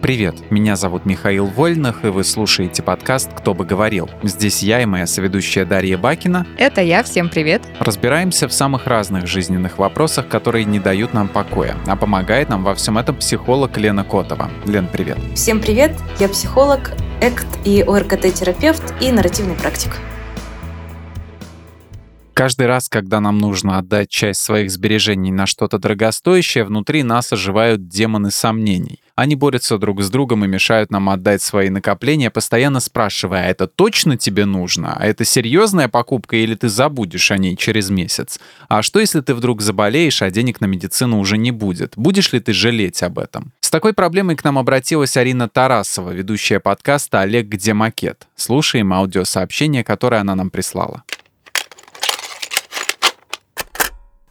Привет, меня зовут Михаил Вольных, и вы слушаете подкаст «Кто бы говорил». Здесь я и моя соведущая Дарья Бакина. Это я, всем привет. Разбираемся в самых разных жизненных вопросах, которые не дают нам покоя. А помогает нам во всем этом психолог Лена Котова. Лен, привет. Всем привет, я психолог, ЭКТ и ОРКТ-терапевт и нарративный практик. Каждый раз, когда нам нужно отдать часть своих сбережений на что-то дорогостоящее, внутри нас оживают демоны сомнений. Они борются друг с другом и мешают нам отдать свои накопления, постоянно спрашивая, а это точно тебе нужно? А это серьезная покупка или ты забудешь о ней через месяц? А что, если ты вдруг заболеешь, а денег на медицину уже не будет? Будешь ли ты жалеть об этом? С такой проблемой к нам обратилась Арина Тарасова, ведущая подкаста «Олег, где макет?». Слушаем аудиосообщение, которое она нам прислала.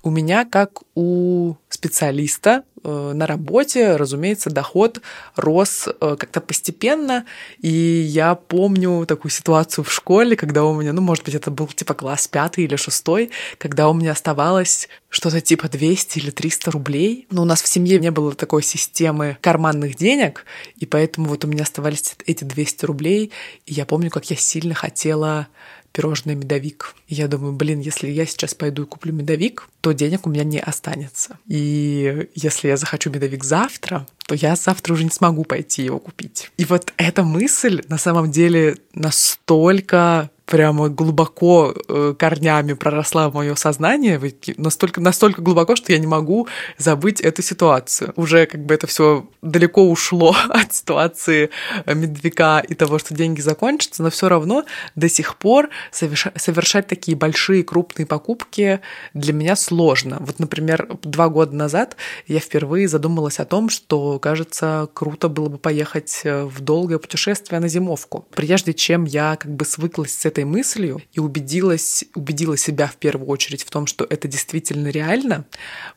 У меня, как у специалиста э, на работе, разумеется, доход рос э, как-то постепенно. И я помню такую ситуацию в школе, когда у меня, ну, может быть, это был типа класс пятый или шестой, когда у меня оставалось что-то типа 200 или 300 рублей. Но у нас в семье не было такой системы карманных денег, и поэтому вот у меня оставались эти 200 рублей. И я помню, как я сильно хотела пирожное медовик. И я думаю, блин, если я сейчас пойду и куплю медовик, то денег у меня не останется. И если я захочу медовик завтра, то я завтра уже не смогу пойти его купить. И вот эта мысль на самом деле настолько прямо глубоко э, корнями проросла в мое сознание, настолько, настолько глубоко, что я не могу забыть эту ситуацию. Уже как бы это все далеко ушло от ситуации э, медвяка и того, что деньги закончатся, но все равно до сих пор совершать, совершать такие большие крупные покупки для меня сложно. Вот, например, два года назад я впервые задумалась о том, что, кажется, круто было бы поехать э, в долгое путешествие на зимовку. Прежде чем я как бы свыклась с этой этой мыслью и убедилась, убедила себя в первую очередь в том, что это действительно реально,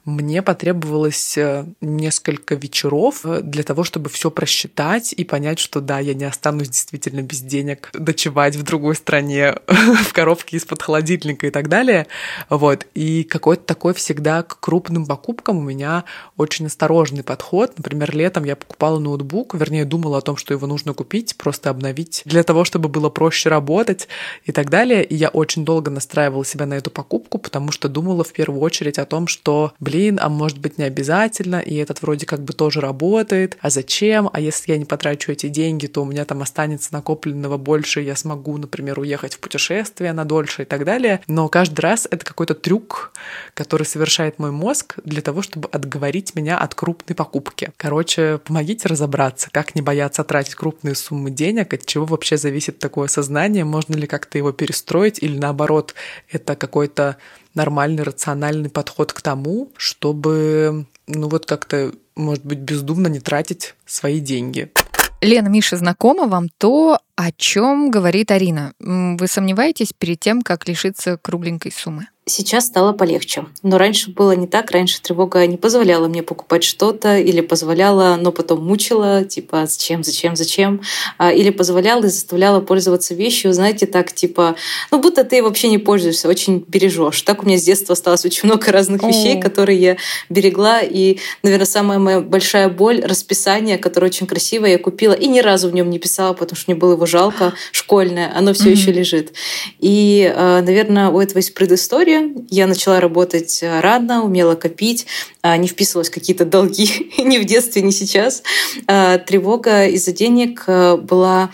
мне потребовалось э, несколько вечеров э, для того, чтобы все просчитать и понять, что да, я не останусь действительно без денег дочевать в другой стране в коробке из-под холодильника и так далее. Вот. И какой-то такой всегда к крупным покупкам у меня очень осторожный подход. Например, летом я покупала ноутбук, вернее, думала о том, что его нужно купить, просто обновить для того, чтобы было проще работать и так далее. И я очень долго настраивала себя на эту покупку, потому что думала в первую очередь о том, что, блин, а может быть не обязательно, и этот вроде как бы тоже работает, а зачем, а если я не потрачу эти деньги, то у меня там останется накопленного больше, я смогу, например, уехать в путешествие на дольше и так далее. Но каждый раз это какой-то трюк, который совершает мой мозг для того, чтобы отговорить меня от крупной покупки. Короче, помогите разобраться, как не бояться тратить крупные суммы денег, от чего вообще зависит такое сознание, можно ли как-то его перестроить, или наоборот, это какой-то нормальный, рациональный подход к тому, чтобы, ну вот как-то, может быть, бездумно не тратить свои деньги. Лена, Миша, знакомо вам то, о чем говорит Арина? Вы сомневаетесь перед тем, как лишиться кругленькой суммы? Сейчас стало полегче. Но раньше было не так. Раньше тревога не позволяла мне покупать что-то или позволяла, но потом мучила, типа зачем, зачем, зачем. А, или позволяла и заставляла пользоваться вещью, знаете, так типа, ну будто ты вообще не пользуешься, очень бережешь. Так у меня с детства осталось очень много разных вещей, которые я берегла. И, наверное, самая моя большая боль — расписание, которое очень красивое я купила и ни разу в нем не писала, потому что мне было его жалко, школьное. Оно все mm-hmm. еще лежит. И, а, наверное, у этого есть предыстория, я начала работать э, рано, умела копить, а, не вписывалась в какие-то долги ни в детстве, ни сейчас. А, тревога из-за денег э, была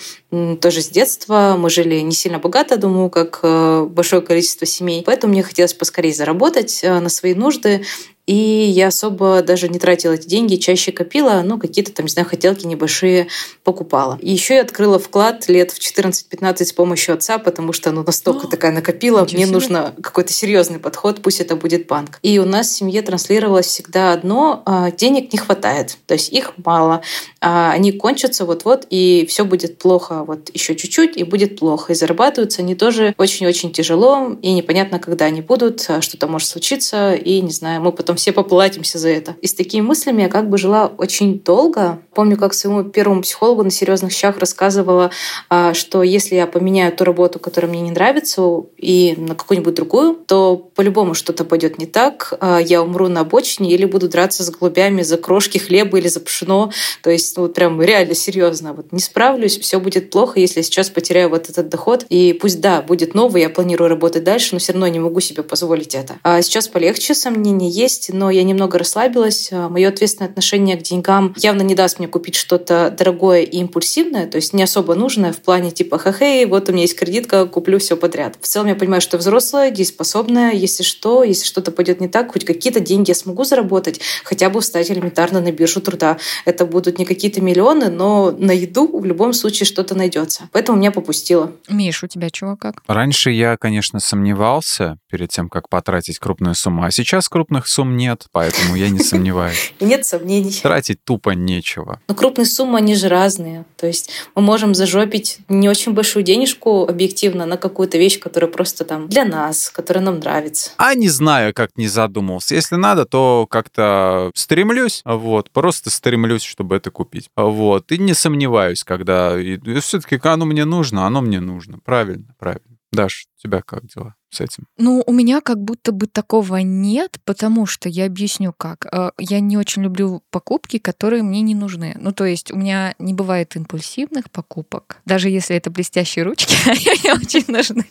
тоже с детства. Мы жили не сильно богато, думаю, как э, большое количество семей. Поэтому мне хотелось поскорее заработать на свои нужды. И я особо даже не тратила эти деньги, чаще копила, ну, какие-то там, не знаю, хотелки небольшие покупала. Еще я открыла вклад лет в 14-15 с помощью отца, потому что, ну, настолько О, такая накопила, мне себе. нужно какой-то серьезный подход, пусть это будет банк. И у нас в семье транслировалось всегда одно, а, денег не хватает, то есть их мало, а они кончатся вот-вот, и все будет плохо, вот еще чуть-чуть, и будет плохо. И зарабатываются они тоже очень-очень тяжело, и непонятно, когда они будут, а что-то может случиться, и, не знаю, мы потом все поплатимся за это. И с такими мыслями я как бы жила очень долго, Помню, как своему первому психологу на серьезных щах рассказывала, а, что если я поменяю ту работу, которая мне не нравится, и на какую-нибудь другую, то по-любому что-то пойдет не так. А, я умру на обочине или буду драться с голубями за крошки хлеба или за пшено. То есть, ну, вот прям реально серьезно. Вот не справлюсь, все будет плохо, если сейчас потеряю вот этот доход. И пусть, да, будет новый, я планирую работать дальше, но все равно не могу себе позволить это. А сейчас полегче, сомнения есть, но я немного расслабилась. А, Мое ответственное отношение к деньгам явно не даст мне купить что-то дорогое и импульсивное, то есть не особо нужное в плане типа «хе-хей, вот у меня есть кредитка, куплю все подряд». В целом я понимаю, что взрослая, дееспособная, если что, если что-то пойдет не так, хоть какие-то деньги я смогу заработать, хотя бы встать элементарно на биржу труда. Это будут не какие-то миллионы, но на еду в любом случае что-то найдется. Поэтому меня попустило. Миш, у тебя чего как? Раньше я, конечно, сомневался перед тем, как потратить крупную сумму, а сейчас крупных сумм нет, поэтому я не сомневаюсь. Нет сомнений. Тратить тупо нечего. Но крупные суммы, они же разные. То есть мы можем зажопить не очень большую денежку объективно на какую-то вещь, которая просто там для нас, которая нам нравится. А не знаю, как не задумывался. Если надо, то как-то стремлюсь, вот, просто стремлюсь, чтобы это купить. Вот, и не сомневаюсь, когда... Все-таки оно мне нужно, оно мне нужно. Правильно, правильно. Даш, у тебя как дела с этим? Ну, у меня как будто бы такого нет, потому что я объясню как. Э, Я не очень люблю покупки, которые мне не нужны. Ну, то есть у меня не бывает импульсивных покупок, даже если это блестящие ручки, они мне очень нужны.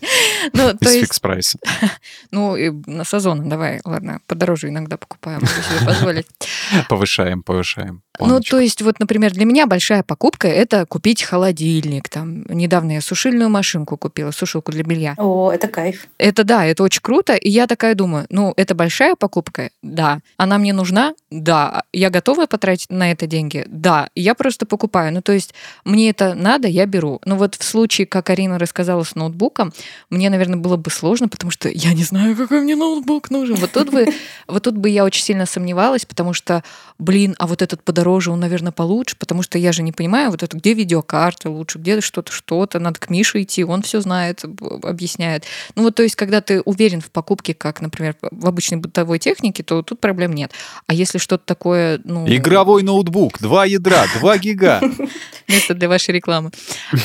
Ну, то есть, фикс прайса. ну, и на сезон, давай, ладно, подороже иногда покупаем, могу себе позволить. Повышаем, повышаем. Ну, то есть, вот, например, для меня большая покупка — это купить холодильник. Там, недавно я сушильную машинку купила, сушилку для белья. О, это кайф. Это да, это очень круто. И я такая думаю, ну, это большая покупка? Да. Она мне нужна? Да. Я готова потратить на это деньги? Да. Я просто покупаю. Ну, то есть, мне это надо, я беру. Но вот в случае, как Арина рассказала с ноутбуком, мне, наверное, было бы сложно, потому что я не знаю, какой мне ноутбук нужен. Вот тут бы, вот тут бы я очень сильно сомневалась, потому что, блин, а вот этот подороже, он, наверное, получше, потому что я же не понимаю, вот это где видеокарта лучше, где что-то, что-то, надо к Мише идти, он все знает, б- объясняет. Ну вот, то есть, когда ты уверен в покупке, как, например, в обычной бытовой технике, то тут проблем нет. А если что-то такое, ну... Игровой ноутбук, два ядра, два гига. Место для вашей рекламы.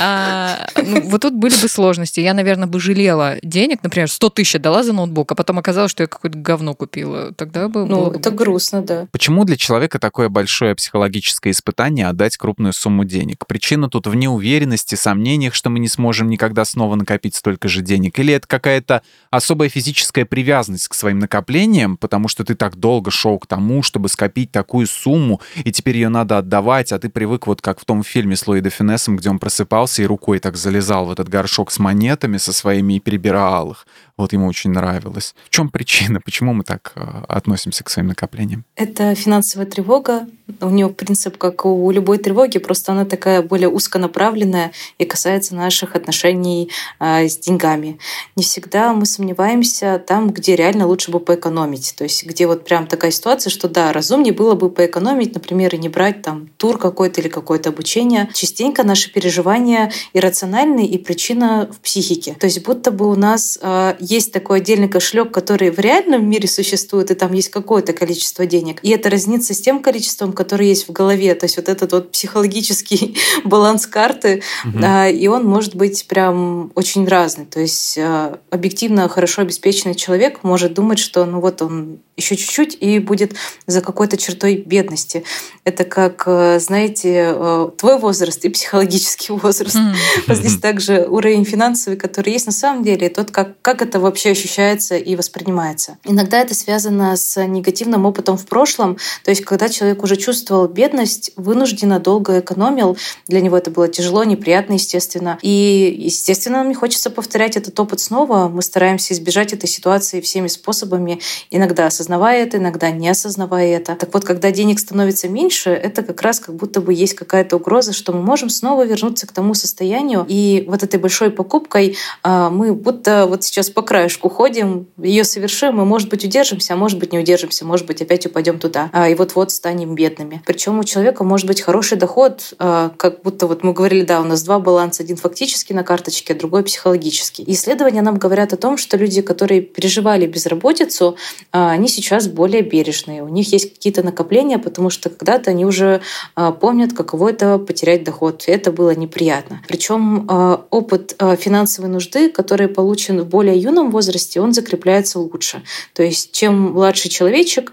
А, ну, вот тут были бы сложности. Я, наверное, бы жалела денег, например, 100 тысяч отдала за ноутбук, а потом оказалось, что я какое-то говно купила. Тогда бы Ну, это грустно, да. Почему для человека такое большое психологическое испытание отдать крупную сумму денег? Причина тут в неуверенности, сомнениях, что мы не сможем никогда снова накопить столько же денег? Или это какая-то особая физическая привязанность к своим накоплениям, потому что ты так долго шел к тому, чтобы скопить такую сумму, и теперь ее надо отдавать, а ты привык вот как в том фильме с Ллойда Финессом, где он просыпался и рукой так залезал в этот горшок с монетами со своими и перебирал их. Вот ему очень нравилось. В чем причина? Почему мы так э, относимся к своим накоплениям? Это финансовая тревога. У нее принцип, как у любой тревоги, просто она такая более узконаправленная и касается наших отношений а, с деньгами. Не всегда мы сомневаемся там, где реально лучше бы поэкономить. То есть где вот прям такая ситуация, что да, разумнее было бы поэкономить, например, и не брать там тур какой-то или какое-то обучение. Частенько наши переживания иррациональны и причина в психике. То есть будто бы у нас э, есть такой отдельный кошелек, который в реальном мире существует, и там есть какое-то количество денег. И это разнится с тем количеством, которое есть в голове. То есть вот этот вот психологический баланс карты, э, и он может быть прям очень разный. То есть э, объективно хорошо обеспеченный человек может думать, что ну вот он еще чуть-чуть и будет за какой-то чертой бедности. Это как, э, знаете, твой возраст и психологический возраст. Вот здесь также уровень финансовый, который есть на самом деле, и тот, как, как это вообще ощущается и воспринимается. Иногда это связано с негативным опытом в прошлом, то есть когда человек уже чувствовал бедность, вынужденно долго экономил, для него это было тяжело, неприятно, естественно. И, естественно, нам не хочется повторять этот опыт снова. Мы стараемся избежать этой ситуации всеми способами, иногда осознавая это, иногда не осознавая это. Так вот, когда денег становится меньше, это как раз как будто бы есть какая-то угроза, что мы можем снова вернуться к тому состоянию. И вот этой большой покупкой а, мы будто вот сейчас по краешку ходим, ее совершим, мы, может быть, удержимся, а может быть, не удержимся, может быть, опять упадем туда. А, и вот-вот станем бедными. Причем у человека может быть хороший доход, а, как будто вот мы говорили, да, у нас два баланса, один фактически на карточке, а другой психологический. Исследования нам говорят о том, что люди, которые переживали безработицу, а, они сейчас более бережные. У них есть какие-то накопления, потому что когда-то они уже помнят, каково это потерять доход. Это было неприятно. Причем опыт финансовой нужды, который получен в более юном возрасте, он закрепляется лучше. То есть чем младше человечек,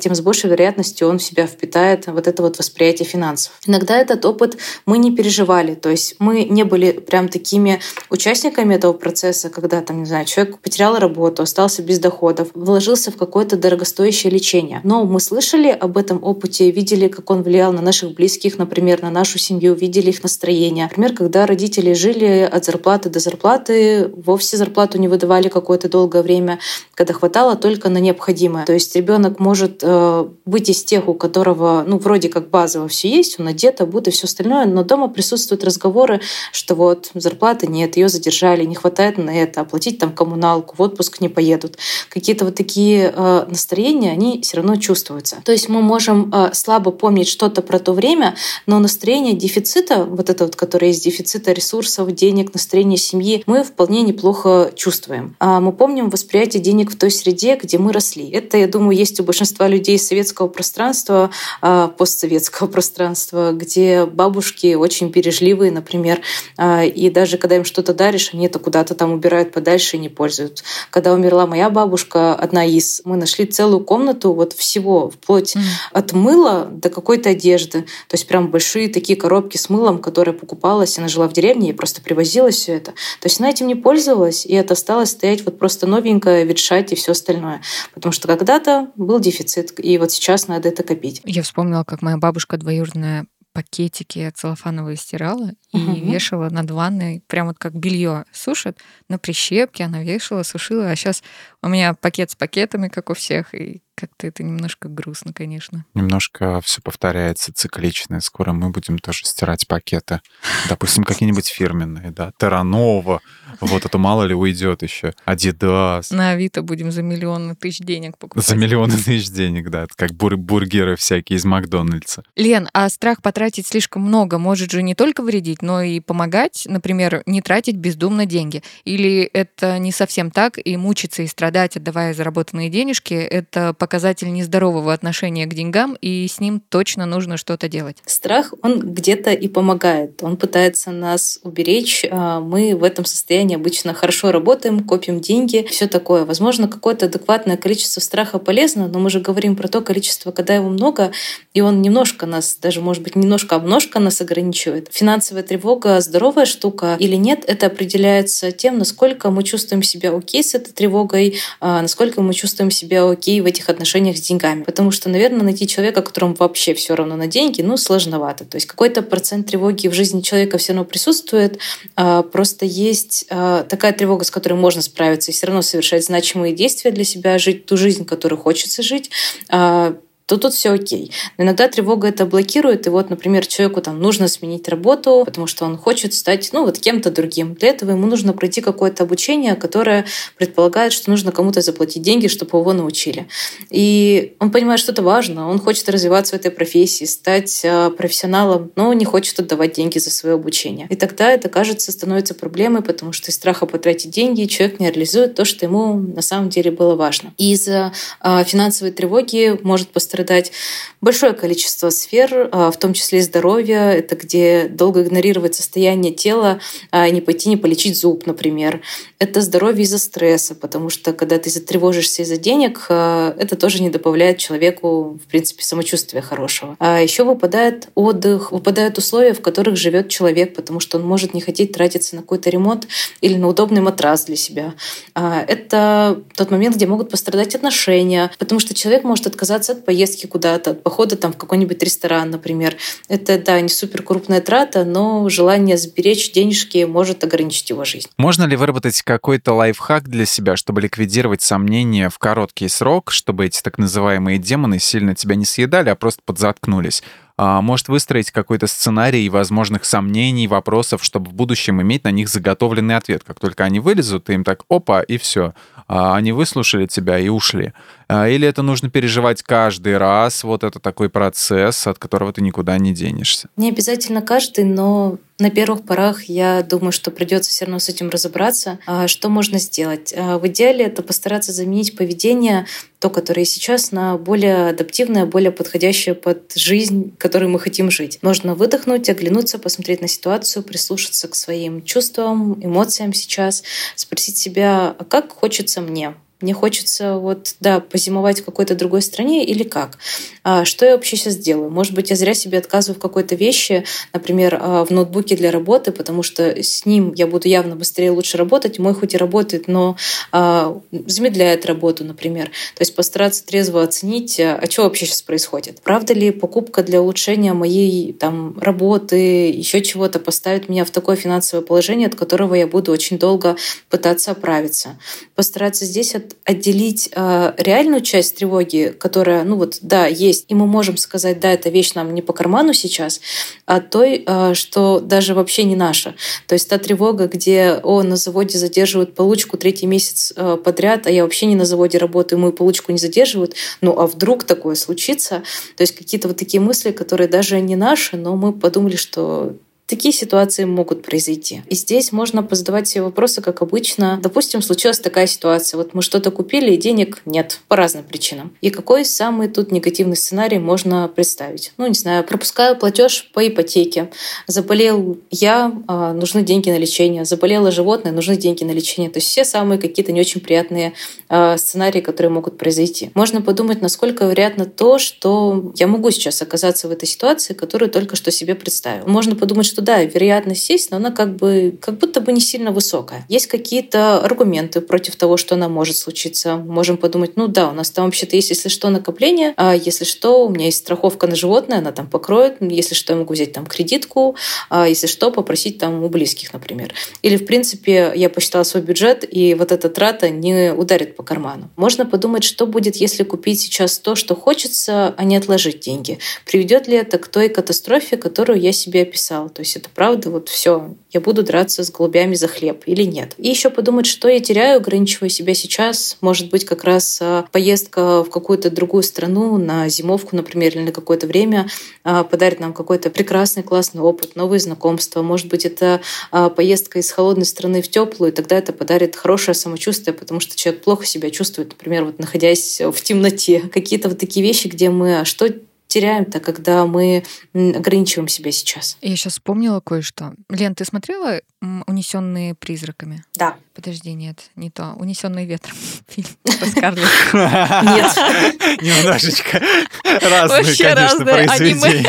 тем с большей вероятностью он в себя впитает вот это вот восприятие финансов. Иногда этот опыт мы не переживали, то есть мы не были прям такими участниками этого процесса, когда там, не знаю, человек потерял работу, остался без доходов, вложился в какое-то дорогостоящее лечение. Но мы слышали об этом опыте, видели, как он влиял на наших близких, например, на нашу семью, видели их настроение. Например, когда родители жили от зарплаты до зарплаты, вовсе зарплату не выдавали какое-то долгое время, когда хватало только на необходимое. То есть ребенок может э, быть из тех, у которого, ну, вроде как базово все есть, он одет, обут и все остальное, но дома присутствуют разговоры, что вот зарплаты нет, ее задержали, не хватает на это, оплатить там коммуналку, в отпуск не поедут. Какие-то вот такие э, настроения, они все равно чувствуются. То есть мы можем э, слабо помнить что-то про то время, но настроение дефицита, вот это вот, которое из дефицита ресурсов, денег, настроения семьи, мы вполне неплохо чувствуем. А мы помним восприятие денег в той среде, где мы росли. Это, я думаю, есть у большинства людей советского пространства, э, постсоветского пространства, где бабушки очень бережливые, например, э, и даже когда им что-то даришь, они это куда-то там убирают подальше и не пользуют. Когда умерла моя бабушка, одна из, мы нашли целую комнату вот всего, вплоть mm. от мыла до какой-то одежды. То есть прям большие такие коробки с мылом, которые покупалась. Она жила в деревне и просто привозила все это. То есть она этим не пользовалась, и это осталось стоять вот просто новенькое, ветшать и все остальное. Потому что когда-то был дефицит, и вот сейчас надо это копить. Я вспомнила, как моя бабушка двоюродная пакетики целлофановые стирала и угу. вешала над ванной, прям вот как белье сушат, на прищепке она вешала, сушила. А сейчас у меня пакет с пакетами, как у всех, и как-то это немножко грустно, конечно. Немножко все повторяется циклично. Скоро мы будем тоже стирать пакеты. Допустим, какие-нибудь фирменные, да. Таранова. Вот это мало ли уйдет еще. Адидас. На Авито будем за миллионы тысяч денег покупать. За миллионы тысяч денег, да. Это как бур бургеры всякие из Макдональдса. Лен, а страх потратить слишком много может же не только вредить, но и помогать, например, не тратить бездумно деньги. Или это не совсем так, и мучиться и страдать, отдавая заработанные денежки, это показатель нездорового отношения к деньгам, и с ним точно нужно что-то делать. Страх, он где-то и помогает. Он пытается нас уберечь. А мы в этом состоянии обычно хорошо работаем, копим деньги, все такое. Возможно, какое-то адекватное количество страха полезно, но мы же говорим про то количество, когда его много, и он немножко нас, даже, может быть, немножко, а немножко нас ограничивает. Финансовая тревога здоровая штука или нет, это определяется тем, насколько мы чувствуем себя окей с этой тревогой, а насколько мы чувствуем себя окей в этих отношениях с деньгами. Потому что, наверное, найти человека, которому вообще все равно на деньги, ну, сложновато. То есть какой-то процент тревоги в жизни человека все равно присутствует. А, просто есть а, такая тревога, с которой можно справиться и все равно совершать значимые действия для себя, жить ту жизнь, которую хочется жить а, то тут все окей. Но иногда тревога это блокирует, и вот, например, человеку там нужно сменить работу, потому что он хочет стать, ну, вот кем-то другим. Для этого ему нужно пройти какое-то обучение, которое предполагает, что нужно кому-то заплатить деньги, чтобы его научили. И он понимает, что это важно, он хочет развиваться в этой профессии, стать а, профессионалом, но не хочет отдавать деньги за свое обучение. И тогда это, кажется, становится проблемой, потому что из страха потратить деньги человек не реализует то, что ему на самом деле было важно. И из-за а, финансовой тревоги может пострадать страдать большое количество сфер, а, в том числе и здоровье. Это где долго игнорировать состояние тела, а не пойти не полечить зуб, например. Это здоровье из-за стресса, потому что когда ты затревожишься из-за денег, а, это тоже не добавляет человеку, в принципе, самочувствия хорошего. А еще выпадает отдых, выпадают условия, в которых живет человек, потому что он может не хотеть тратиться на какой-то ремонт или на удобный матрас для себя. Это тот момент, где могут пострадать отношения, потому что человек может отказаться от поездки поездки куда-то, от похода там, в какой-нибудь ресторан, например. Это, да, не супер крупная трата, но желание сберечь денежки может ограничить его жизнь. Можно ли выработать какой-то лайфхак для себя, чтобы ликвидировать сомнения в короткий срок, чтобы эти так называемые демоны сильно тебя не съедали, а просто подзаткнулись? А, может выстроить какой-то сценарий возможных сомнений, вопросов, чтобы в будущем иметь на них заготовленный ответ. Как только они вылезут, ты им так опа, и все. А, они выслушали тебя и ушли. А, или это нужно переживать каждый раз, вот это такой процесс, от которого ты никуда не денешься? Не обязательно каждый, но на первых порах я думаю, что придется все равно с этим разобраться. А, что можно сделать? В идеале это постараться заменить поведение, то, которое сейчас, на более адаптивное, более подходящее под жизнь, которой мы хотим жить. Можно выдохнуть, оглянуться, посмотреть на ситуацию, прислушаться к своим чувствам, эмоциям сейчас, спросить себя, а как хочется мне? Мне хочется вот, да, позимовать в какой-то другой стране или как? А, что я вообще сейчас делаю? Может быть, я зря себе отказываю в какой-то вещи, например, а, в ноутбуке для работы, потому что с ним я буду явно быстрее лучше работать. Мой хоть и работает, но а, замедляет работу, например. То есть постараться трезво оценить, а, что вообще сейчас происходит. Правда ли покупка для улучшения моей там работы, еще чего-то поставит меня в такое финансовое положение, от которого я буду очень долго пытаться оправиться. Постараться здесь от отделить э, реальную часть тревоги, которая, ну вот, да, есть, и мы можем сказать, да, эта вещь нам не по карману сейчас, от той, э, что даже вообще не наша. То есть та тревога, где, о, на заводе задерживают получку третий месяц э, подряд, а я вообще не на заводе работаю, мою получку не задерживают, ну а вдруг такое случится? То есть какие-то вот такие мысли, которые даже не наши, но мы подумали, что Такие ситуации могут произойти. И здесь можно позадавать себе вопросы, как обычно. Допустим, случилась такая ситуация. Вот мы что-то купили, и денег нет по разным причинам. И какой самый тут негативный сценарий можно представить? Ну, не знаю, пропускаю платеж по ипотеке. Заболел я, а, нужны деньги на лечение. Заболело животное, нужны деньги на лечение. То есть все самые какие-то не очень приятные а, сценарии, которые могут произойти. Можно подумать, насколько вероятно то, что я могу сейчас оказаться в этой ситуации, которую только что себе представил. Можно подумать, что да, вероятность есть, но она как бы как будто бы не сильно высокая. Есть какие-то аргументы против того, что она может случиться. Можем подумать, ну да, у нас там вообще-то есть, если что, накопление, а если что, у меня есть страховка на животное, она там покроет, если что, я могу взять там кредитку, а если что, попросить там у близких, например. Или, в принципе, я посчитала свой бюджет, и вот эта трата не ударит по карману. Можно подумать, что будет, если купить сейчас то, что хочется, а не отложить деньги. Приведет ли это к той катастрофе, которую я себе описала? То есть это правда, вот все, я буду драться с голубями за хлеб или нет. И еще подумать, что я теряю, ограничивая себя сейчас. Может быть, как раз а, поездка в какую-то другую страну на зимовку, например, или на какое-то время а, подарит нам какой-то прекрасный, классный опыт, новые знакомства. Может быть, это а, поездка из холодной страны в теплую, и тогда это подарит хорошее самочувствие, потому что человек плохо себя чувствует, например, вот находясь в темноте. Какие-то вот такие вещи, где мы, что теряем-то, когда мы ограничиваем себя сейчас. Я сейчас вспомнила кое-что. Лен, ты смотрела «Унесенные призраками»? Да. Подожди, нет, не то. «Унесенные ветром» фильм Скарлетт. Нет. Немножечко разные, Вообще конечно, произведения.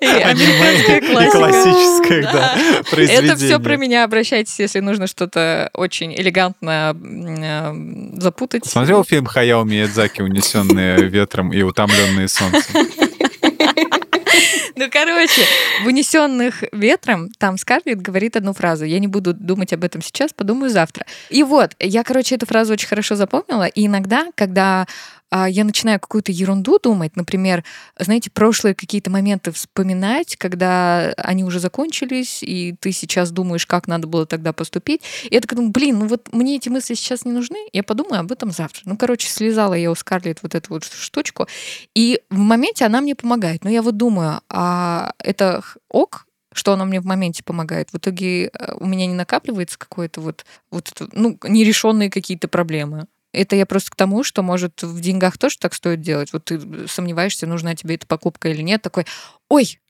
Американская классика. классическое, да, Это произведение. все про меня. Обращайтесь, если нужно что-то очень элегантно э, запутать. Смотрел фильм Хаяо Миядзаки «Унесенные ветром и утомленные солнцем»? Ну, короче, в «Унесенных ветром» там Скарлетт говорит одну фразу. Я не буду думать об этом сейчас, подумаю завтра. И вот, я, короче, эту фразу очень хорошо запомнила. И иногда, когда я начинаю какую-то ерунду думать, например, знаете, прошлые какие-то моменты вспоминать, когда они уже закончились, и ты сейчас думаешь, как надо было тогда поступить. И я так думаю, блин, ну вот мне эти мысли сейчас не нужны, я подумаю об этом завтра. Ну, короче, слезала я у Скарлетт вот эту вот штучку, и в моменте она мне помогает. Но я вот думаю, а это ок, что она мне в моменте помогает. В итоге э, у меня не накапливается какое-то вот, вот ну, нерешенные какие-то проблемы. Это я просто к тому, что, может, в деньгах тоже так стоит делать. Вот ты сомневаешься, нужна тебе эта покупка или нет. Такой, ой,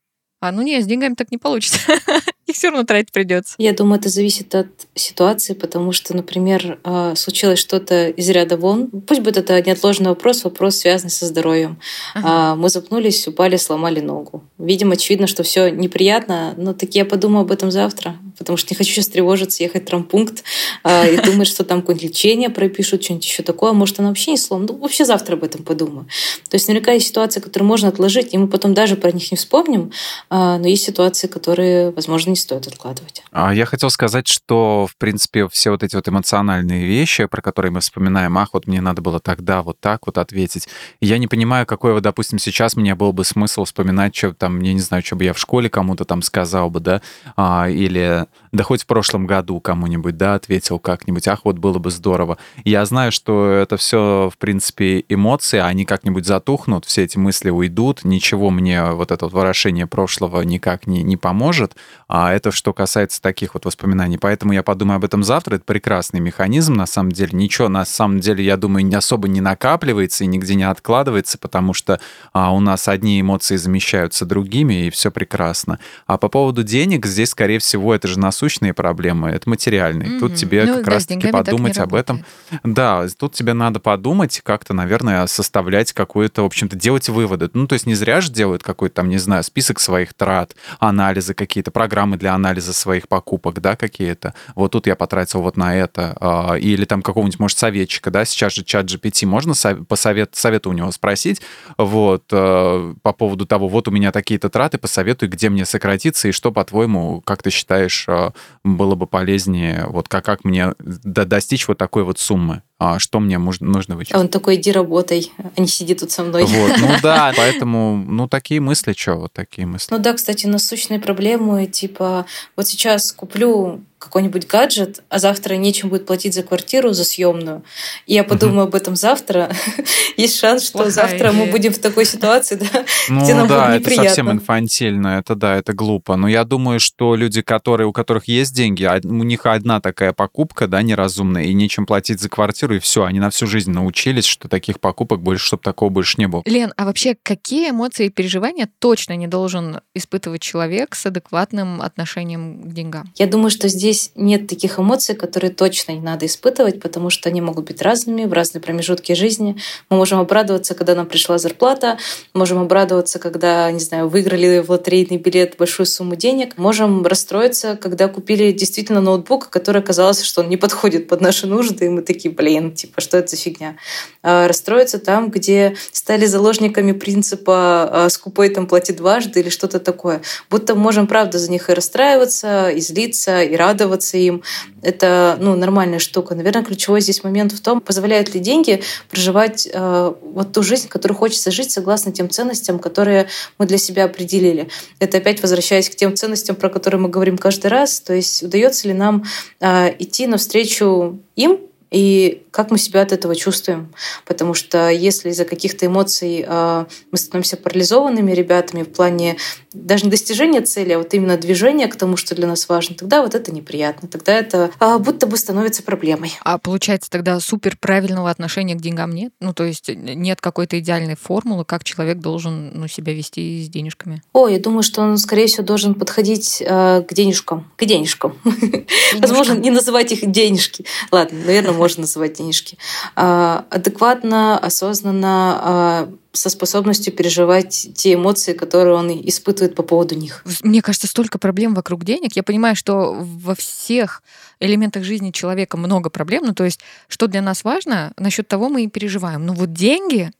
а ну нет, с деньгами так не получится. Их все равно тратить придется. Я думаю, это зависит от ситуации, потому что, например, а, случилось что-то из ряда вон. Пусть будет это неотложный вопрос, вопрос, связанный со здоровьем. Ага. Мы запнулись, упали, сломали ногу. Видимо, очевидно, что все неприятно, но так я подумаю об этом завтра. потому что не хочу сейчас тревожиться, ехать в травмпункт э, и думать, что там какое-нибудь лечение пропишут, что-нибудь еще такое. Может, она вообще не сломана. Ну, вообще завтра об этом подумаю. То есть наверняка есть ситуации, которые можно отложить, и мы потом даже про них не вспомним, но есть ситуации, которые, возможно, не стоит откладывать. А я хотел сказать, что, в принципе, все вот эти вот эмоциональные вещи, про которые мы вспоминаем, ах, вот мне надо было тогда вот так вот ответить. Я не понимаю, какой, вот, допустим, сейчас мне был бы смысл вспоминать, что там, я не знаю, что бы я в школе кому-то там сказал бы, да, а, или да хоть в прошлом году кому-нибудь, да, ответил как-нибудь, ах, вот было бы здорово. Я знаю, что это все, в принципе, эмоции, они как-нибудь затухнут, все эти мысли уйдут, ничего мне вот это вот ворошение прошлого никак не, не поможет, а это что касается таких вот воспоминаний. Поэтому я подумаю об этом завтра, это прекрасный механизм, на самом деле. Ничего, на самом деле, я думаю, не особо не накапливается и нигде не откладывается, потому что а, у нас одни эмоции замещаются другими, и все прекрасно. А по поводу денег, здесь, скорее всего, это же насущные проблемы, это материальные. Mm-hmm. Тут тебе ну, как да, раз-таки подумать об этом. Да, тут тебе надо подумать, как-то, наверное, составлять какую-то, в общем-то, делать выводы. Ну, то есть не зря же делают какой-то там, не знаю, список своих трат, анализы какие-то, программы для анализа своих покупок, да, какие-то. Вот тут я потратил вот на это. А, или там какого-нибудь, может, советчика, да, сейчас же чат GPT, можно посовет, совета у него спросить, вот, э, по поводу того, вот у меня такие-то траты, посоветуй, где мне сократиться, и что, по-твоему, как ты считаешь, э, было бы полезнее, вот как, как мне достичь вот такой вот суммы? А что мне нужно вычислить? А он такой, иди работай, а не сиди тут со мной. Вот, ну да, поэтому, ну такие мысли, что, вот такие мысли. Ну да, кстати, насущные проблемы, типа, вот сейчас куплю какой-нибудь гаджет, а завтра нечем будет платить за квартиру, за съемную. И я подумаю об этом завтра. Есть шанс, что завтра мы будем в такой ситуации, да, ну, где нам да, будет неприятно. это совсем инфантильно, это да, это глупо. Но я думаю, что люди, которые, у которых есть деньги, у них одна такая покупка, да, неразумная, и нечем платить за квартиру, и все, они на всю жизнь научились, что таких покупок больше, чтобы такого больше не было. Лен, а вообще какие эмоции и переживания точно не должен испытывать человек с адекватным отношением к деньгам? Я думаю, что здесь здесь нет таких эмоций, которые точно не надо испытывать, потому что они могут быть разными в разные промежутки жизни. Мы можем обрадоваться, когда нам пришла зарплата, можем обрадоваться, когда, не знаю, выиграли в лотерейный билет большую сумму денег, можем расстроиться, когда купили действительно ноутбук, который оказалось, что он не подходит под наши нужды, и мы такие, блин, типа, что это за фигня? А расстроиться там, где стали заложниками принципа а, «скупой там платит дважды» или что-то такое. Будто можем, правда, за них и расстраиваться, и злиться, и радоваться, радоваться им. Это ну, нормальная штука. Наверное, ключевой здесь момент в том, позволяют ли деньги проживать э, вот ту жизнь, которую хочется жить согласно тем ценностям, которые мы для себя определили. Это опять возвращаясь к тем ценностям, про которые мы говорим каждый раз. То есть удается ли нам э, идти навстречу им, и как мы себя от этого чувствуем. Потому что если из-за каких-то эмоций э, мы становимся парализованными ребятами в плане даже не достижения цели, а вот именно движения к тому, что для нас важно, тогда вот это неприятно. Тогда это э, будто бы становится проблемой. А получается тогда супер правильного отношения к деньгам нет? Ну, то есть нет какой-то идеальной формулы, как человек должен ну, себя вести с денежками? О, я думаю, что он, скорее всего, должен подходить э, к денежкам. К денежкам. Возможно, не называть их денежки. Ладно, наверное, можно называть денежки. А, адекватно, осознанно, а, со способностью переживать те эмоции, которые он испытывает по поводу них. Мне кажется, столько проблем вокруг денег. Я понимаю, что во всех элементах жизни человека много проблем. Ну, то есть, что для нас важно, насчет того мы и переживаем. Но вот деньги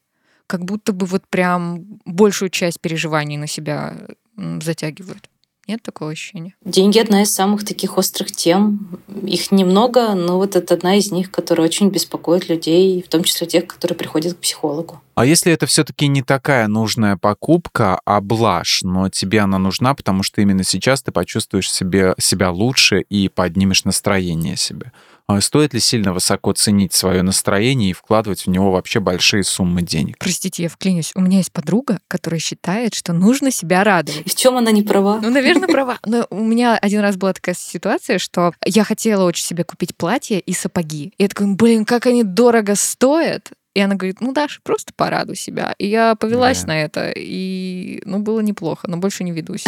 как будто бы вот прям большую часть переживаний на себя затягивают. Нет такого ощущения? Деньги одна из самых таких острых тем. Их немного, но вот это одна из них, которая очень беспокоит людей, в том числе тех, которые приходят к психологу. А если это все-таки не такая нужная покупка, а блажь, но тебе она нужна, потому что именно сейчас ты почувствуешь себе, себя лучше и поднимешь настроение себе? А стоит ли сильно высоко ценить свое настроение и вкладывать в него вообще большие суммы денег? Простите, я вклинюсь. У меня есть подруга, которая считает, что нужно себя радовать. И в чем она не права? Ну, наверное, права. Но у меня один раз была такая ситуация, что я хотела очень себе купить платье и сапоги. И я такой, блин, как они дорого стоят. И она говорит, ну, Даша, просто порадуй себя. И я повелась да. на это, и, ну, было неплохо, но больше не ведусь.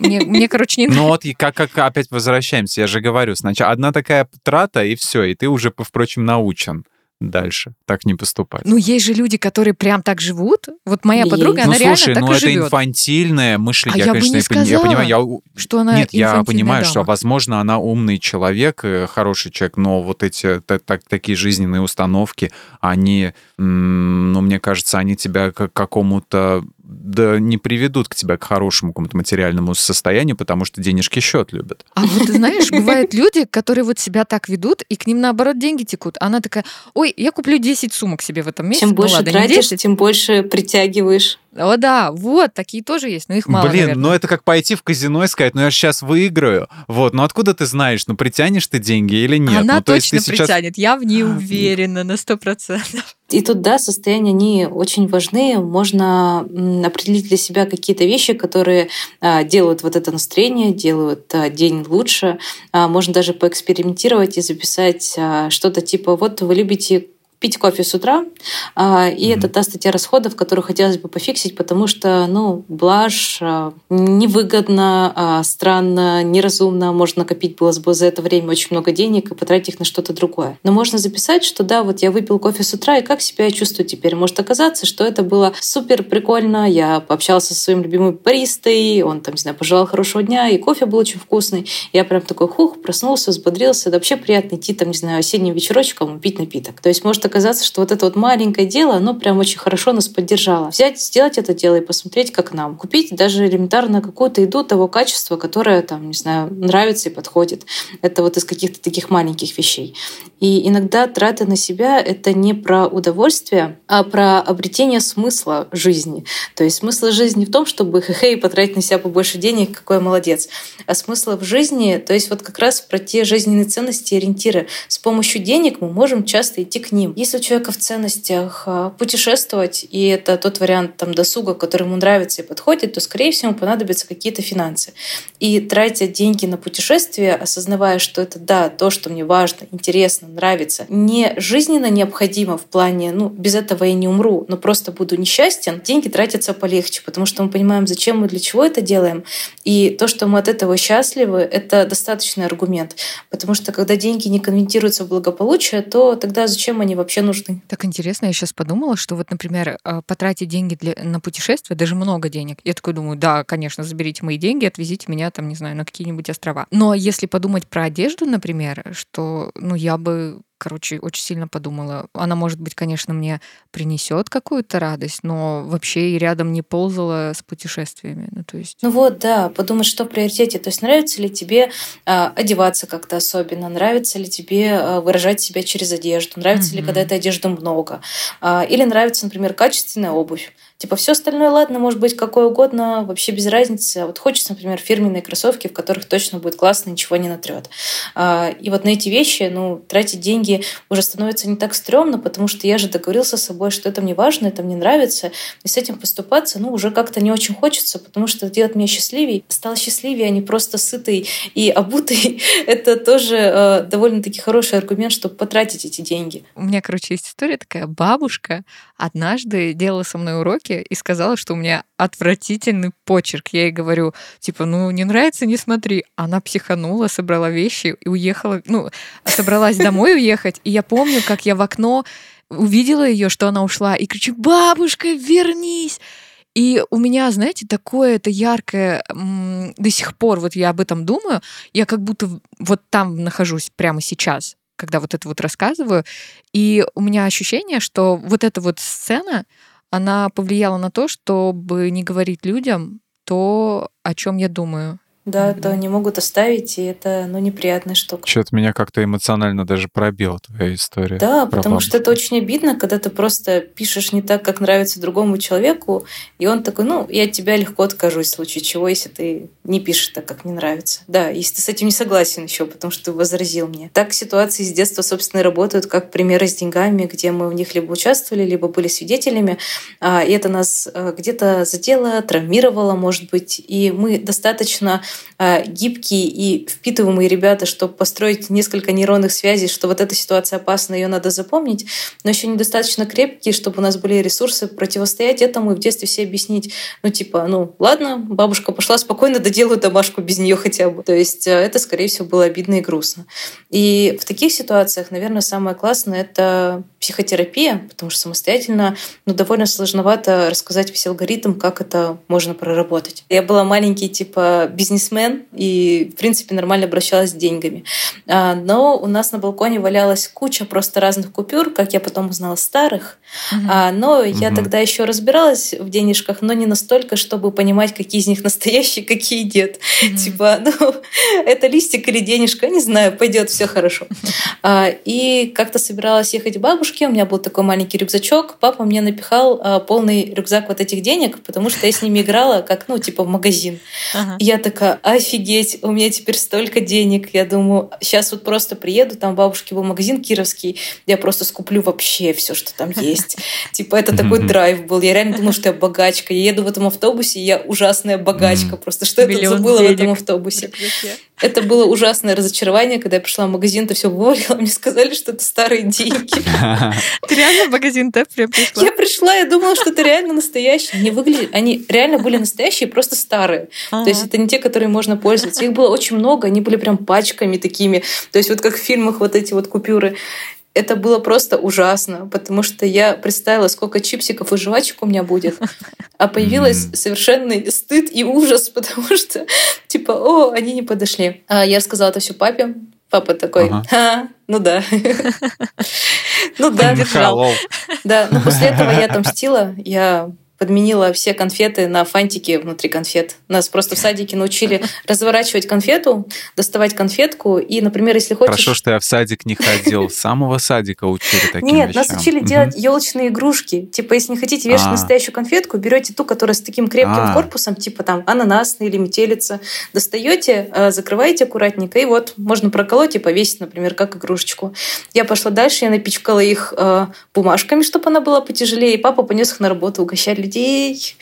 Мне, мне короче, не Ну вот, и как, как опять возвращаемся, я же говорю, сначала одна такая трата, и все, и ты уже, впрочем, научен дальше так не поступать. Ну, есть же люди, которые прям так живут. Вот моя подруга, ну, она слушай, реально ну так и это живет. инфантильное мышление. А я, я бы конечно, не я пони- я сказала, понимаю, я Что она Нет, я понимаю, дама. что, возможно, она умный человек, э, хороший человек, но вот эти та- так, такие жизненные установки, они, ну, мне кажется, они тебя к какому-то да не приведут к тебе к хорошему какому-то материальному состоянию, потому что денежки счет любят. А вот ты знаешь, бывают люди, которые вот себя так ведут, и к ним наоборот деньги текут. Она такая, ой, я куплю 10 сумок себе в этом месяце. Чем Ну больше ладно, тратишь, 10. тем больше притягиваешь. О, да, вот, такие тоже есть, но их мало, Блин, наверное. ну это как пойти в казино и сказать, ну я сейчас выиграю. Вот, ну откуда ты знаешь, ну притянешь ты деньги или нет? Она ну, то есть точно сейчас... притянет, я в ней уверена на сто процентов. И тут, да, состояния, они очень важны. Можно определить для себя какие-то вещи, которые а, делают вот это настроение, делают а, день лучше. А, Можно даже поэкспериментировать и записать а, что-то типа, вот вы любите пить кофе с утра, а, и это та статья расходов, которую хотелось бы пофиксить, потому что, ну, блажь а, невыгодно, а, странно, неразумно, можно накопить было бы за это время очень много денег и потратить их на что-то другое. Но можно записать, что да, вот я выпил кофе с утра, и как себя я чувствую теперь? Может оказаться, что это было супер прикольно, я пообщался со своим любимым баристой, он там, не знаю, пожелал хорошего дня, и кофе был очень вкусный. Я прям такой, хух, проснулся, взбодрился, да вообще приятно идти там, не знаю, осенним вечерочком и пить напиток. То есть может оказаться, что вот это вот маленькое дело, оно прям очень хорошо нас поддержало. Взять, сделать это дело и посмотреть, как нам. Купить даже элементарно какую-то еду того качества, которое там, не знаю, нравится и подходит. Это вот из каких-то таких маленьких вещей. И иногда траты на себя — это не про удовольствие, а про обретение смысла жизни. То есть смысл жизни в том, чтобы хе-хе потратить на себя побольше денег, какой я молодец. А смысл в жизни, то есть вот как раз про те жизненные ценности и ориентиры. С помощью денег мы можем часто идти к ним. Если у человека в ценностях а, путешествовать, и это тот вариант там досуга, который ему нравится и подходит, то, скорее всего, ему понадобятся какие-то финансы. И тратя деньги на путешествие, осознавая, что это, да, то, что мне важно, интересно, нравится, не жизненно необходимо в плане, ну, без этого я не умру, но просто буду несчастен, деньги тратятся полегче, потому что мы понимаем, зачем мы, для чего это делаем. И то, что мы от этого счастливы, это достаточный аргумент. Потому что когда деньги не конвертируются в благополучие, то тогда зачем они вообще нужны? Так интересно, я сейчас подумала, что вот, например, э, потратить деньги для, на путешествие, даже много денег. Я такой думаю, да, конечно, заберите мои деньги, отвезите меня там, не знаю, на какие-нибудь острова. Но если подумать про одежду, например, что, ну, я бы такой короче, очень сильно подумала. Она, может быть, конечно, мне принесет какую-то радость, но вообще и рядом не ползала с путешествиями. Ну, то есть... Ну вот, да, подумать, что в приоритете. То есть нравится ли тебе э, одеваться как-то особенно, нравится ли тебе э, выражать себя через одежду, нравится mm-hmm. ли, когда этой одежды много, э, или нравится, например, качественная обувь. Типа все остальное, ладно, может быть, какое угодно, вообще без разницы. А вот хочется, например, фирменные кроссовки, в которых точно будет классно, ничего не натрет. И вот на эти вещи, ну, тратить деньги уже становится не так стрёмно, потому что я же договорился с собой, что это мне важно, это мне нравится, и с этим поступаться, ну, уже как-то не очень хочется, потому что это делает меня счастливее. Стал счастливее, а не просто сытый и обутый. это тоже э, довольно-таки хороший аргумент, чтобы потратить эти деньги. У меня, короче, есть история такая. Бабушка однажды делала со мной уроки и сказала, что у меня отвратительный почерк. Я ей говорю, типа, ну, не нравится, не смотри. Она психанула, собрала вещи и уехала, ну, собралась домой уехать. И я помню, как я в окно увидела ее, что она ушла, и кричу, бабушка, вернись! И у меня, знаете, такое это яркое до сих пор, вот я об этом думаю, я как будто вот там нахожусь прямо сейчас, когда вот это вот рассказываю, и у меня ощущение, что вот эта вот сцена, она повлияла на то, чтобы не говорить людям то, о чем я думаю. Да, mm-hmm. то они могут оставить, и это, ну, неприятная штука. Что-то меня как-то эмоционально даже пробила твоя история. Да, потому бабушку. что это очень обидно, когда ты просто пишешь не так, как нравится другому человеку, и он такой, ну, я от тебя легко откажусь, в случае чего, если ты не пишешь так, как мне нравится. Да, если ты с этим не согласен еще, потому что ты возразил мне. Так ситуации с детства, собственно, работают, как примеры с деньгами, где мы в них либо участвовали, либо были свидетелями, и это нас где-то задело, травмировало, может быть, и мы достаточно э, гибкие и впитываемые ребята, чтобы построить несколько нейронных связей, что вот эта ситуация опасна, ее надо запомнить, но еще недостаточно крепкие, чтобы у нас были ресурсы противостоять этому и в детстве все объяснить, ну типа, ну ладно, бабушка пошла спокойно, доделаю домашку без нее хотя бы. То есть э, это, скорее всего, было обидно и грустно. И в таких ситуациях, наверное, самое классное — это психотерапия, потому что самостоятельно ну, довольно сложновато рассказать весь алгоритм, как это можно проработать. Я была маленький типа бизнесмен и, в принципе, нормально обращалась с деньгами. А, но у нас на балконе валялась куча просто разных купюр, как я потом узнала, старых. Uh-huh. Но я uh-huh. тогда еще разбиралась в денежках, но не настолько, чтобы понимать, какие из них настоящие, какие нет. Uh-huh. Типа, ну, это листик или денежка, не знаю, пойдет, все хорошо. Uh-huh. И как-то собиралась ехать к бабушке, у меня был такой маленький рюкзачок, папа мне напихал а, полный рюкзак вот этих денег, потому что я с ними играла, как, ну, типа в магазин. Я такая, офигеть, у меня теперь столько денег. Я думаю, сейчас вот просто приеду, там бабушки был магазин кировский, я просто скуплю вообще все, что там есть. Типа это такой драйв был. Я реально думала, что я богачка. Я еду в этом автобусе, и я ужасная богачка. Просто что я тут забыла в этом автобусе? Это было ужасное разочарование, когда я пришла в магазин, то все вывалила, мне сказали, что это старые деньги. Ты реально в магазин да, пришла? Я пришла, я думала, что это реально настоящие. Они выглядели, они реально были настоящие, просто старые. То есть это не те, которые можно пользоваться. Их было очень много, они были прям пачками такими. То есть вот как в фильмах вот эти вот купюры это было просто ужасно, потому что я представила, сколько чипсиков и жвачек у меня будет, а появилась mm. совершенный стыд и ужас, потому что, типа, о, они не подошли. А я рассказала это все папе, Папа такой, ага. а, ну да. ну да, держал. Да, но после этого я отомстила. Я подменила все конфеты на фантики внутри конфет. Нас просто в садике научили разворачивать конфету, доставать конфетку, и, например, если хочешь... Хорошо, что я в садик не ходил. С самого садика учили таким Нет, нас учили делать елочные игрушки. Типа, если не хотите вешать а. настоящую конфетку, берете ту, которая с таким крепким а. корпусом, типа там ананасный или метелица, достаете, а, закрываете аккуратненько, и вот можно проколоть и повесить, например, как игрушечку. Я пошла дальше, я напичкала их бумажками, чтобы она была потяжелее, и папа понес их на работу угощать людей людей.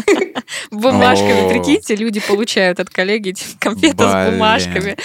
Бумажками, прикиньте, люди получают от коллеги конфеты с бумажками.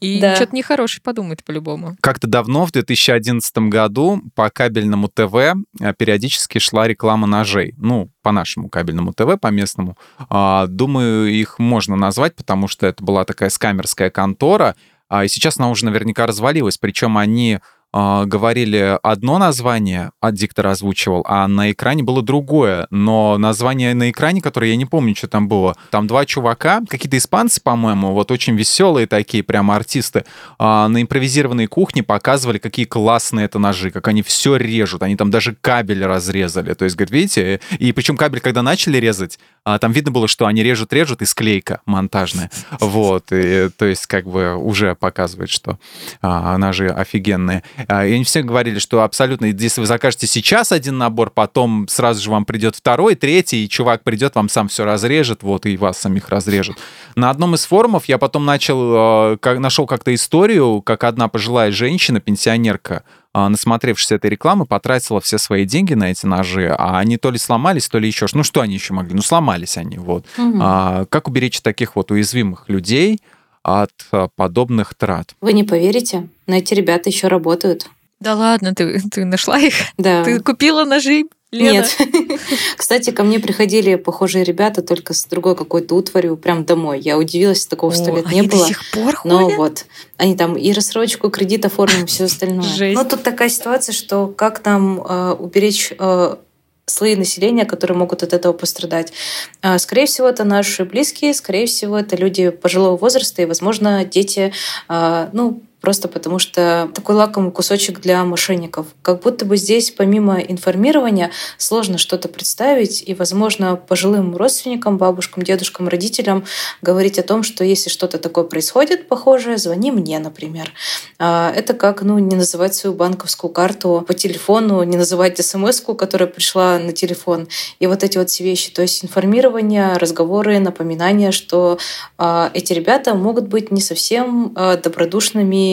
И да. что-то нехорошее подумает по-любому. Как-то давно, в 2011 году, по кабельному ТВ э, периодически шла реклама ножей. Ну, по нашему кабельному ТВ, по местному. А, думаю, их можно назвать, потому что это была такая скамерская контора. А, и сейчас она уже наверняка развалилась. Причем они говорили одно название, а диктор озвучивал, а на экране было другое. Но название на экране, которое я не помню, что там было, там два чувака, какие-то испанцы, по-моему, вот очень веселые такие, прямо артисты, а, на импровизированной кухне показывали, какие классные это ножи, как они все режут. Они там даже кабель разрезали. То есть, говорит, видите, и причем кабель, когда начали резать, а, там видно было, что они режут-режут, и склейка монтажная. Вот, и, то есть, как бы уже показывает, что ножи офигенные. А, и они все говорили, что абсолютно, если вы закажете сейчас один набор, потом сразу же вам придет второй, третий, и чувак придет, вам сам все разрежет, вот, и вас самих разрежет. На одном из форумов я потом начал, э, нашел как-то историю, как одна пожилая женщина, пенсионерка, э, насмотревшись этой рекламы, потратила все свои деньги на эти ножи, а они то ли сломались, то ли еще. Ну, что они еще могли? Ну, сломались они, вот. Угу. А, как уберечь таких вот уязвимых людей от э, подобных трат. Вы не поверите, но эти ребята еще работают. Да ладно, ты, ты нашла их? Да. Ты купила ножи? Лена. Нет. Кстати, ко мне приходили похожие ребята, только с другой какой-то утварью, прям домой. Я удивилась, такого сто лет не было. до сих пор Но ходят? вот, они там и рассрочку кредит оформили, все остальное. Жесть. Но тут такая ситуация, что как нам э, уберечь э, слои населения, которые могут от этого пострадать. А, скорее всего, это наши близкие, скорее всего, это люди пожилого возраста и, возможно, дети, а, ну, просто потому что такой лакомый кусочек для мошенников. Как будто бы здесь помимо информирования сложно что-то представить, и, возможно, пожилым родственникам, бабушкам, дедушкам, родителям говорить о том, что если что-то такое происходит похожее, звони мне, например. А, это как ну, не называть свою банковскую карту по телефону, не называть смс которая пришла на телефон. И вот эти вот все вещи. То есть информирование, разговоры, напоминания, что а, эти ребята могут быть не совсем а,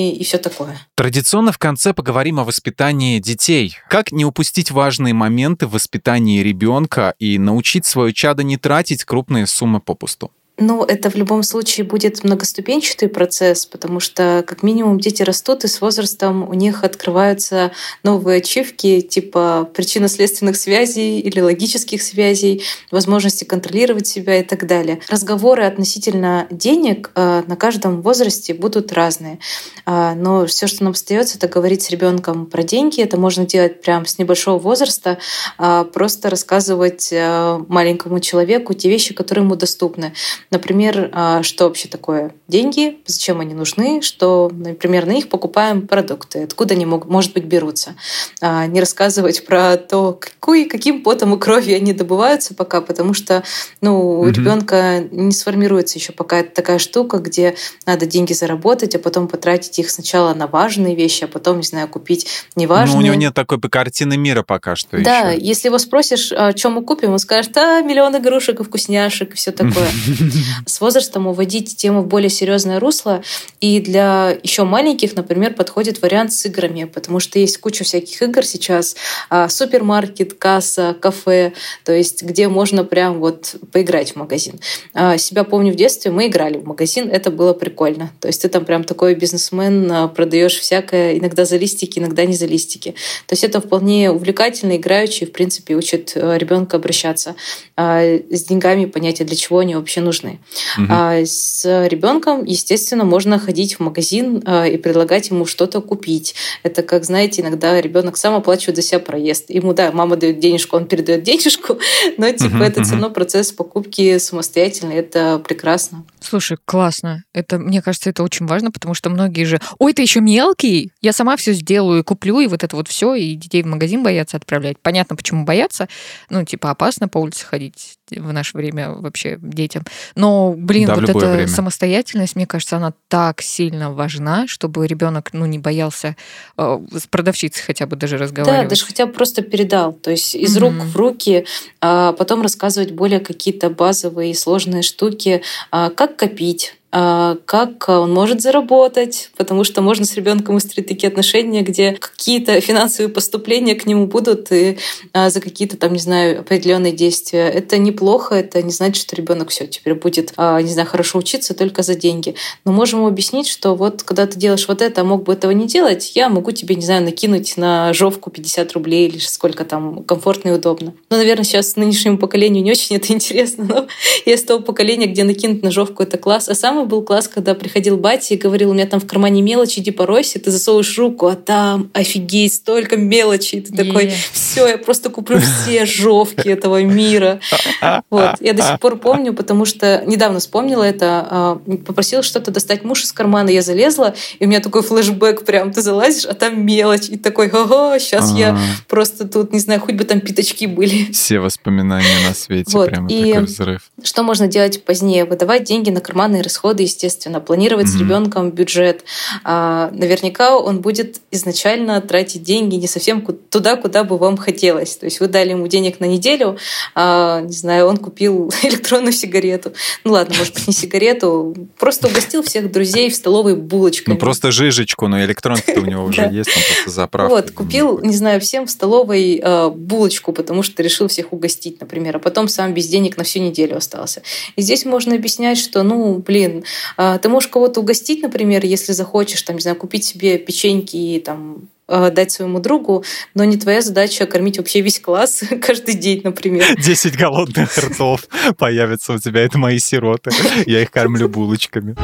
и все такое. Традиционно в конце поговорим о воспитании детей. Как не упустить важные моменты в воспитании ребенка и научить свое чадо не тратить крупные суммы попусту? Ну, это в любом случае будет многоступенчатый процесс, потому что, как минимум, дети растут, и с возрастом у них открываются новые ачивки, типа причинно-следственных связей или логических связей, возможности контролировать себя и так далее. Разговоры относительно денег э, на каждом возрасте будут разные. А, но все, что нам остается, это говорить с ребенком про деньги. Это можно делать прямо с небольшого возраста, а, просто рассказывать э, маленькому человеку те вещи, которые ему доступны. Например, а, что вообще такое деньги, зачем они нужны, что, например, на них покупаем продукты, откуда они, могут, может быть, берутся. А, не рассказывать про то, какой, каким потом и кровью они добываются пока, потому что ну, у ребенка не сформируется еще пока такая штука, где надо деньги заработать, а потом потратить их сначала на важные вещи, а потом, не знаю, купить неважные. Ну, у него нет такой картины мира пока что Да, еще. если его спросишь, о чем мы купим, он скажет, а, миллион игрушек и вкусняшек и все такое. С возрастом уводить тему в более серьезное русло. И для еще маленьких, например, подходит вариант с играми, потому что есть куча всяких игр сейчас. А, супермаркет, касса, кафе, то есть где можно прям вот поиграть в магазин. А, себя помню в детстве, мы играли в магазин, это было прикольно. То есть ты там прям такой бизнесмен, а, продаешь всякое, иногда за листики, иногда не за листики. То есть это вполне увлекательно, играющий, в принципе, учит ребенка обращаться с деньгами, понятия, для чего они вообще нужны. Угу. С ребенком, естественно, можно ходить в магазин а, и предлагать ему что-то купить. Это, как знаете, иногда ребенок сам оплачивает за себя проезд. Ему, да, мама дает денежку, он передает денежку, но типа угу, это угу. все равно процесс покупки самостоятельный. Это прекрасно. Слушай, классно. Это, мне кажется, это очень важно, потому что многие же, ой, ты еще мелкий, я сама все сделаю и куплю, и вот это вот все, и детей в магазин боятся отправлять. Понятно, почему боятся. Ну, типа, опасно по улице ходить в наше время вообще детям. Но, блин, да, вот эта время. самостоятельность, мне кажется, она так сильно важна, чтобы ребенок, ну, не боялся э, с продавщицей хотя бы даже разговаривать. Да, даже хотя бы просто передал. То есть из mm-hmm. рук в руки, а потом рассказывать более какие-то базовые и сложные штуки, а как копить, как он может заработать, потому что можно с ребенком выстроить такие отношения, где какие-то финансовые поступления к нему будут и а, за какие-то там, не знаю, определенные действия. Это неплохо, это не значит, что ребенок все теперь будет, а, не знаю, хорошо учиться только за деньги. Но можем ему объяснить, что вот когда ты делаешь вот это, а мог бы этого не делать, я могу тебе, не знаю, накинуть на жовку 50 рублей или сколько там комфортно и удобно. Ну, наверное, сейчас нынешнему поколению не очень это интересно, но я с того поколения, где накинуть на жовку это класс. А самое самый был класс, когда приходил батя и говорил, у меня там в кармане мелочи, иди поройся, ты засовываешь руку, а там офигеть, столько мелочи. Ты такой, все, я просто куплю все жовки этого мира. Вот. Я до сих пор помню, потому что недавно вспомнила это, а, попросила что-то достать муж из кармана, я залезла, и у меня такой флешбэк прям, ты залазишь, а там мелочь, и такой, ага, сейчас я просто тут, не знаю, хоть бы там пятачки были. Все воспоминания на свете, прямо и такой взрыв. Что можно делать позднее? Выдавать деньги на карманные расходы расходы, естественно, планировать mm-hmm. с ребенком бюджет. А, наверняка он будет изначально тратить деньги не совсем туда, куда бы вам хотелось. То есть вы дали ему денег на неделю, а, не знаю, он купил электронную сигарету. Ну ладно, может быть, не сигарету, просто угостил всех друзей в столовой булочкой. Ну просто жижечку, но электронка-то у него уже есть, он просто заправка. Вот, купил, не знаю, всем в столовой а, булочку, потому что решил всех угостить, например, а потом сам без денег на всю неделю остался. И здесь можно объяснять, что, ну, блин, а, ты можешь кого-то угостить, например, если захочешь, там, не знаю, купить себе печеньки и там а, дать своему другу, но не твоя задача кормить вообще весь класс каждый день, например. Десять голодных ртов появятся у тебя, это мои сироты. Я их кормлю булочками.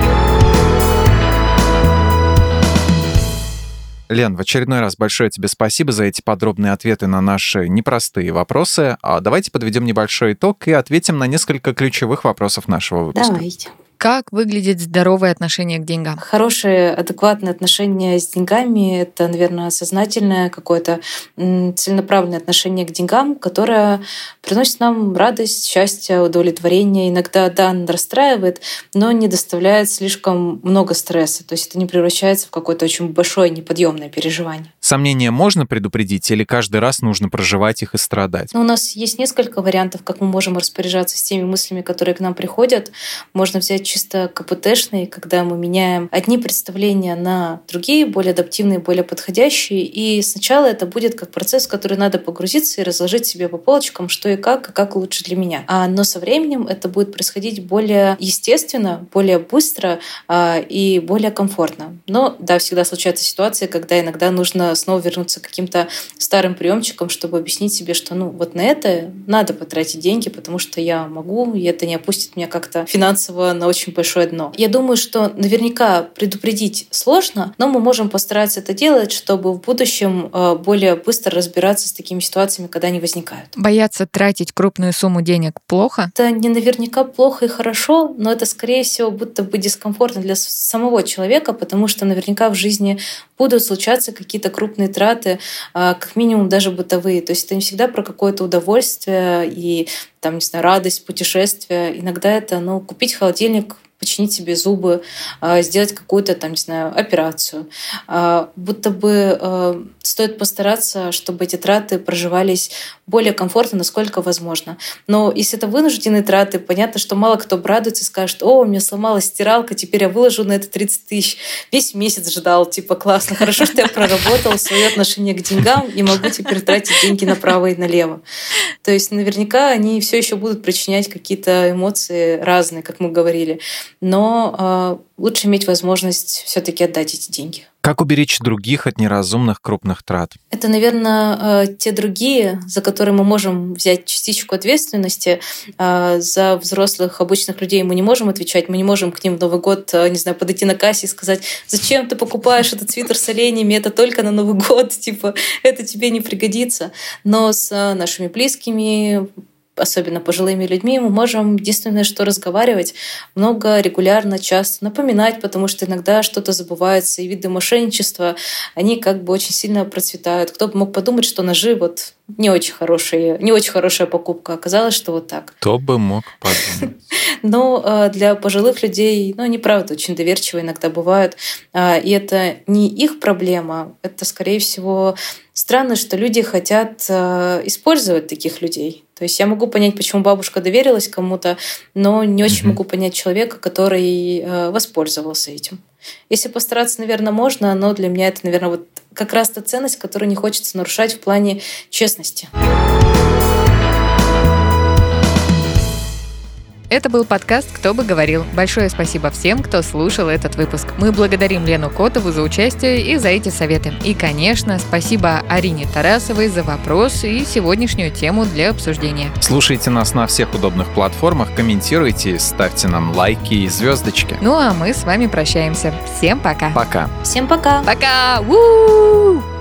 Лен, в очередной раз большое тебе спасибо за эти подробные ответы на наши непростые вопросы. А давайте подведем небольшой итог и ответим на несколько ключевых вопросов нашего выпуска. Давайте. Как выглядит здоровое отношение к деньгам? Хорошее, адекватное отношение с деньгами — это, наверное, сознательное какое-то целенаправленное отношение к деньгам, которое приносит нам радость, счастье, удовлетворение. Иногда, да, расстраивает, но не доставляет слишком много стресса. То есть это не превращается в какое-то очень большое неподъемное переживание. Сомнения можно предупредить или каждый раз нужно проживать их и страдать? Ну, у нас есть несколько вариантов, как мы можем распоряжаться с теми мыслями, которые к нам приходят. Можно взять чисто КПТшные, когда мы меняем одни представления на другие, более адаптивные, более подходящие. И сначала это будет как процесс, в который надо погрузиться и разложить себе по полочкам, что и как, и как лучше для меня. А, но со временем это будет происходить более естественно, более быстро а, и более комфортно. Но да, всегда случаются ситуации, когда иногда нужно снова вернуться к каким-то старым приемчикам, чтобы объяснить себе, что ну вот на это надо потратить деньги, потому что я могу, и это не опустит меня как-то финансово на очень большое дно. Я думаю, что наверняка предупредить сложно, но мы можем постараться это делать, чтобы в будущем а, более быстро разбираться с такими ситуациями, когда они возникают. Бояться тратить крупную сумму денег плохо? Это не наверняка плохо и хорошо, но это, скорее всего, будто бы дискомфортно для самого человека, потому что наверняка в жизни будут случаться какие-то крупные траты, а, как минимум даже бытовые. То есть это не всегда про какое-то удовольствие и там, не знаю, радость путешествия. Иногда это, ну, купить холодильник починить себе зубы, а, сделать какую-то там, не знаю, операцию. А, будто бы а, стоит постараться, чтобы эти траты проживались более комфортно, насколько возможно. Но если это вынужденные траты, понятно, что мало кто обрадуется и скажет, о, у меня сломалась стиралка, теперь я выложу на это 30 тысяч. Весь месяц ждал, типа, классно, хорошо, что я проработал свое отношение к деньгам и могу теперь тратить деньги направо и налево. То есть наверняка они все еще будут причинять какие-то эмоции разные, как мы говорили но э, лучше иметь возможность все-таки отдать эти деньги. Как уберечь других от неразумных крупных трат? Это, наверное, э, те другие, за которые мы можем взять частичку ответственности. Э, за взрослых, обычных людей мы не можем отвечать, мы не можем к ним в Новый год, не знаю, подойти на кассе и сказать, зачем ты покупаешь этот свитер с оленями, это только на Новый год, типа, это тебе не пригодится. Но с нашими близкими, особенно пожилыми людьми, мы можем единственное, что разговаривать много, регулярно, часто, напоминать, потому что иногда что-то забывается, и виды мошенничества, они как бы очень сильно процветают. Кто бы мог подумать, что ножи вот не очень хорошие, не очень хорошая покупка. Оказалось, что вот так. Кто бы мог подумать. Но э, для пожилых людей, ну, они правда очень доверчивые иногда бывают. А, и это не их проблема, это, скорее всего, странно, что люди хотят э, использовать таких людей. То есть я могу понять, почему бабушка доверилась кому-то, но не очень mm-hmm. могу понять человека, который э, воспользовался этим. Если постараться, наверное, можно, но для меня это, наверное, вот как раз та ценность, которую не хочется нарушать в плане честности. Это был подкаст «Кто бы говорил». Большое спасибо всем, кто слушал этот выпуск. Мы благодарим Лену Котову за участие и за эти советы. И, конечно, спасибо Арине Тарасовой за вопрос и сегодняшнюю тему для обсуждения. Слушайте нас на всех удобных платформах, комментируйте, ставьте нам лайки и звездочки. Ну а мы с вами прощаемся. Всем пока. Пока. Всем пока. Пока. У-у-у!